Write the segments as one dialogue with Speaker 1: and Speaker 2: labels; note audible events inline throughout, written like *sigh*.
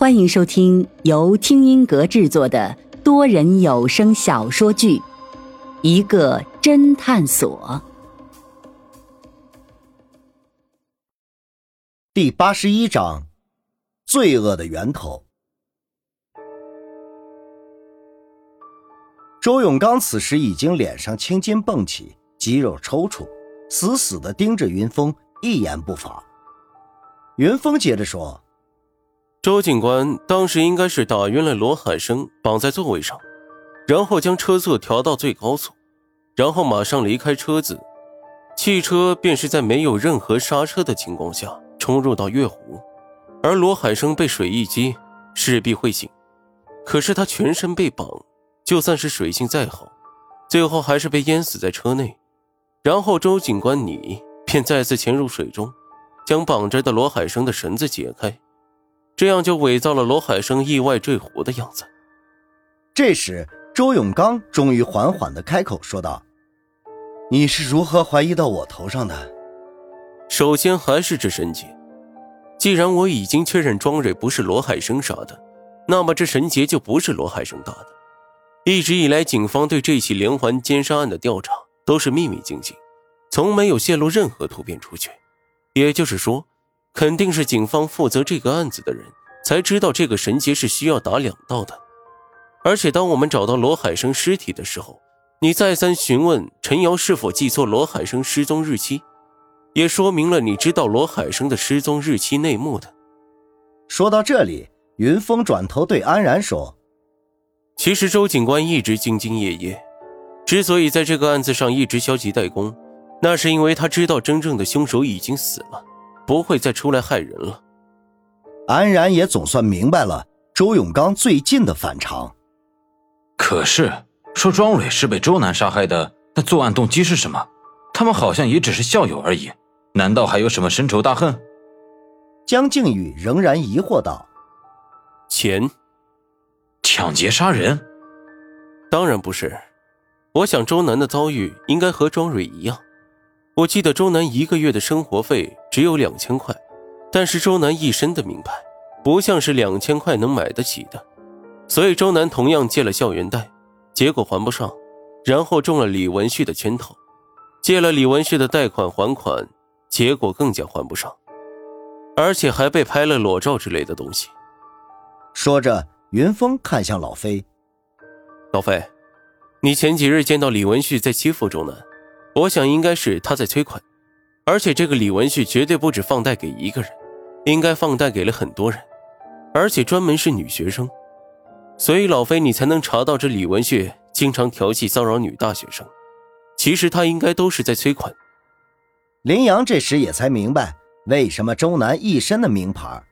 Speaker 1: 欢迎收听由听音阁制作的多人有声小说剧《一个侦探所》
Speaker 2: 第八十一章：罪恶的源头。周永刚此时已经脸上青筋蹦起，肌肉抽搐，死死的盯着云峰，一言不发。云峰接着说。
Speaker 3: 周警官当时应该是打晕了罗海生，绑在座位上，然后将车速调到最高速，然后马上离开车子，汽车便是在没有任何刹车的情况下冲入到月湖，而罗海生被水一击，势必会醒，可是他全身被绑，就算是水性再好，最后还是被淹死在车内，然后周警官你便再次潜入水中，将绑着的罗海生的绳子解开。这样就伪造了罗海生意外坠湖的样子。
Speaker 2: 这时，周永刚终于缓缓的开口说道：“你是如何怀疑到我头上的？
Speaker 3: 首先还是这神结。既然我已经确认庄蕊不是罗海生杀的，那么这神结就不是罗海生打的。一直以来，警方对这起连环奸杀案的调查都是秘密进行，从没有泄露任何图片出去。也就是说。”肯定是警方负责这个案子的人才知道这个绳结是需要打两道的，而且当我们找到罗海生尸体的时候，你再三询问陈瑶是否记错罗海生失踪日期，也说明了你知道罗海生的失踪日期内幕的。
Speaker 2: 说到这里，云峰转头对安然说：“
Speaker 3: 其实周警官一直兢兢业业，之所以在这个案子上一直消极怠工，那是因为他知道真正的凶手已经死了。”不会再出来害人了。
Speaker 2: 安然也总算明白了周永刚最近的反常。
Speaker 4: 可是说庄蕊是被周南杀害的，那作案动机是什么？他们好像也只是校友而已，难道还有什么深仇大恨？
Speaker 2: 江靖宇仍然疑惑道：“
Speaker 3: 钱，
Speaker 4: 抢劫杀人？
Speaker 3: 当然不是。我想周南的遭遇应该和庄蕊一样。”我记得周南一个月的生活费只有两千块，但是周南一身的名牌，不像是两千块能买得起的，所以周南同样借了校园贷，结果还不上，然后中了李文旭的圈套，借了李文旭的贷款还款，结果更加还不上，而且还被拍了裸照之类的东西。
Speaker 2: 说着，云峰看向老飞：“
Speaker 3: 老飞，你前几日见到李文旭在欺负周南？”我想应该是他在催款，而且这个李文旭绝对不止放贷给一个人，应该放贷给了很多人，而且专门是女学生，所以老飞你才能查到这李文旭经常调戏骚扰女大学生。其实他应该都是在催款。
Speaker 2: 林阳这时也才明白为什么周南一身的名牌，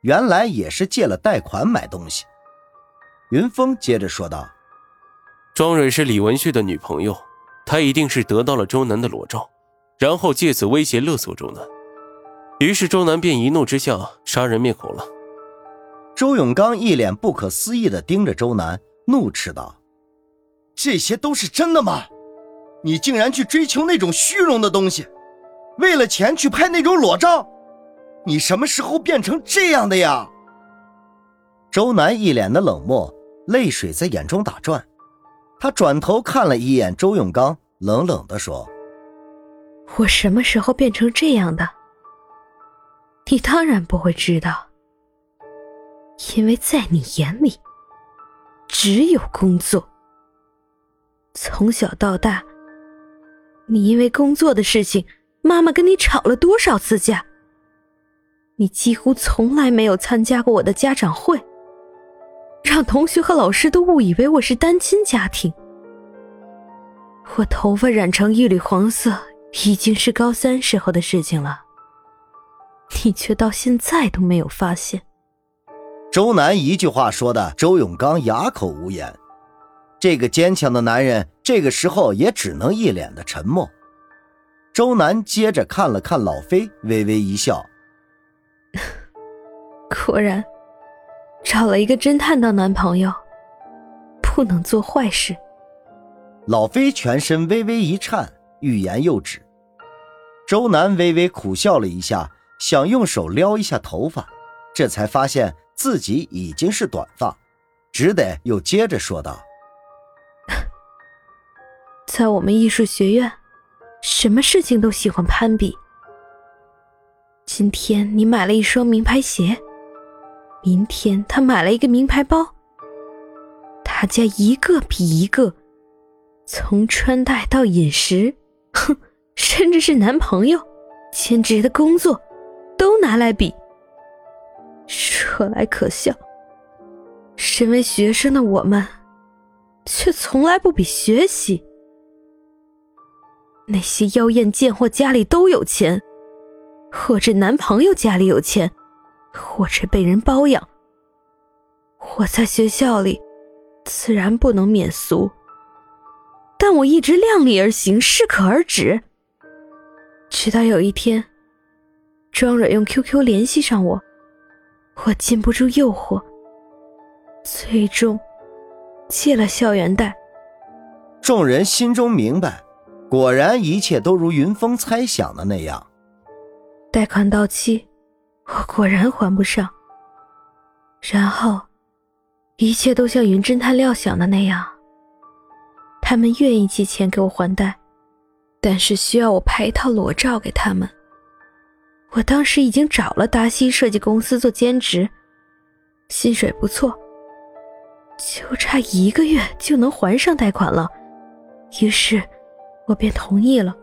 Speaker 2: 原来也是借了贷款买东西。云峰接着说道：“
Speaker 3: 庄蕊是李文旭的女朋友。”他一定是得到了周南的裸照，然后借此威胁勒索周南，于是周南便一怒之下杀人灭口了。
Speaker 2: 周永刚一脸不可思议地盯着周南，怒斥道：“这些都是真的吗？你竟然去追求那种虚荣的东西，为了钱去拍那种裸照，你什么时候变成这样的呀？”周南一脸的冷漠，泪水在眼中打转。他转头看了一眼周永刚，冷冷地说：“
Speaker 5: 我什么时候变成这样的？你当然不会知道，因为在你眼里，只有工作。从小到大，你因为工作的事情，妈妈跟你吵了多少次架？你几乎从来没有参加过我的家长会。”让同学和老师都误以为我是单亲家庭。我头发染成一缕黄色，已经是高三时候的事情了。你却到现在都没有发现。
Speaker 2: 周南一句话说的，周永刚哑口无言。这个坚强的男人，这个时候也只能一脸的沉默。周南接着看了看老飞，微微一笑：“ *laughs*
Speaker 5: 果然。”找了一个侦探当男朋友，不能做坏事。
Speaker 2: 老飞全身微微一颤，欲言又止。周南微微苦笑了一下，想用手撩一下头发，这才发现自己已经是短发，只得又接着说道：“
Speaker 5: 在我们艺术学院，什么事情都喜欢攀比。今天你买了一双名牌鞋，明天他买了一个名牌包，大家一个比一个，从穿戴到饮食，哼，甚至是男朋友、兼职的工作，都拿来比。”说来可笑，身为学生的我们，却从来不比学习。那些妖艳贱货家里都有钱，或者男朋友家里有钱，或者被人包养。我在学校里，自然不能免俗，但我一直量力而行，适可而止。直到有一天，庄蕊用 QQ 联系上我。我禁不住诱惑，最终借了校园贷。
Speaker 2: 众人心中明白，果然一切都如云峰猜想的那样。
Speaker 5: 贷款到期，我果然还不上。然后，一切都像云侦探料想的那样，他们愿意借钱给我还贷，但是需要我拍一套裸照给他们。我当时已经找了达西设计公司做兼职，薪水不错，就差一个月就能还上贷款了，于是我便同意了。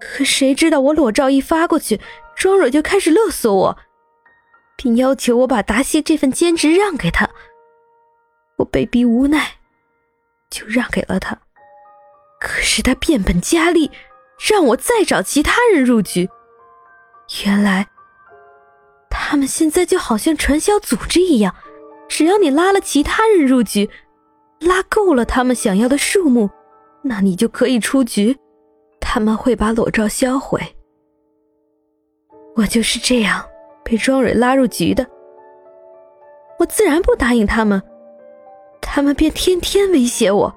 Speaker 5: 可谁知道我裸照一发过去，庄蕊就开始勒索我，并要求我把达西这份兼职让给他。我被逼无奈，就让给了他。可是他变本加厉，让我再找其他人入局。原来，他们现在就好像传销组织一样，只要你拉了其他人入局，拉够了他们想要的数目，那你就可以出局。他们会把裸照销毁。我就是这样被庄蕊拉入局的。我自然不答应他们，他们便天天威胁我。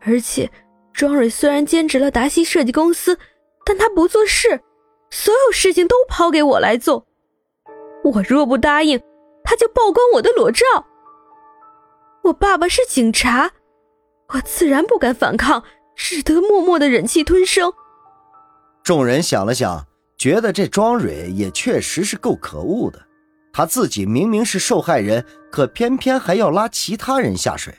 Speaker 5: 而且，庄蕊虽然兼职了达西设计公司，但他不做事。所有事情都抛给我来做，我若不答应，他就曝光我的裸照。我爸爸是警察，我自然不敢反抗，只得默默的忍气吞声。
Speaker 2: 众人想了想，觉得这庄蕊也确实是够可恶的。他自己明明是受害人，可偏偏还要拉其他人下水。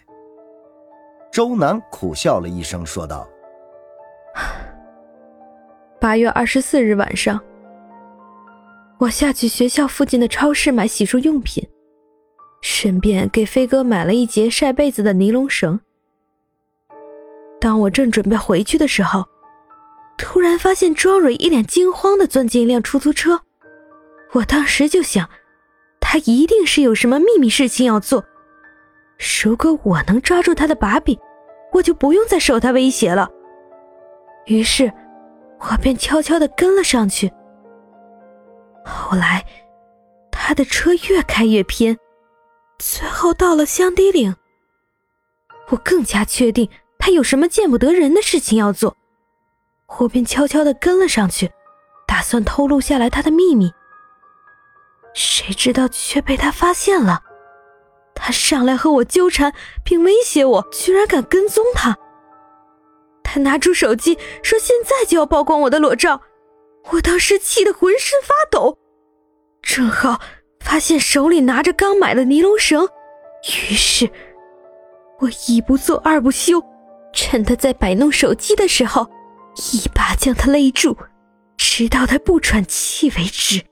Speaker 2: 周南苦笑了一声，说道。*sighs*
Speaker 5: 八月二十四日晚上，我下去学校附近的超市买洗漱用品，顺便给飞哥买了一节晒被子的尼龙绳。当我正准备回去的时候，突然发现庄蕊一脸惊慌的钻进一辆出租车。我当时就想，他一定是有什么秘密事情要做。如果我能抓住他的把柄，我就不用再受他威胁了。于是。我便悄悄的跟了上去。后来，他的车越开越偏，最后到了香堤岭。我更加确定他有什么见不得人的事情要做，我便悄悄的跟了上去，打算偷录下来他的秘密。谁知道却被他发现了，他上来和我纠缠，并威胁我，居然敢跟踪他。他拿出手机说：“现在就要曝光我的裸照。”我当时气得浑身发抖，正好发现手里拿着刚买的尼龙绳，于是我一不做二不休，趁他在摆弄手机的时候，一把将他勒住，直到他不喘气为止。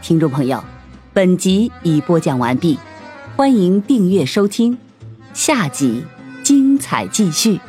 Speaker 1: 听众朋友。本集已播讲完毕，欢迎订阅收听，下集精彩继续。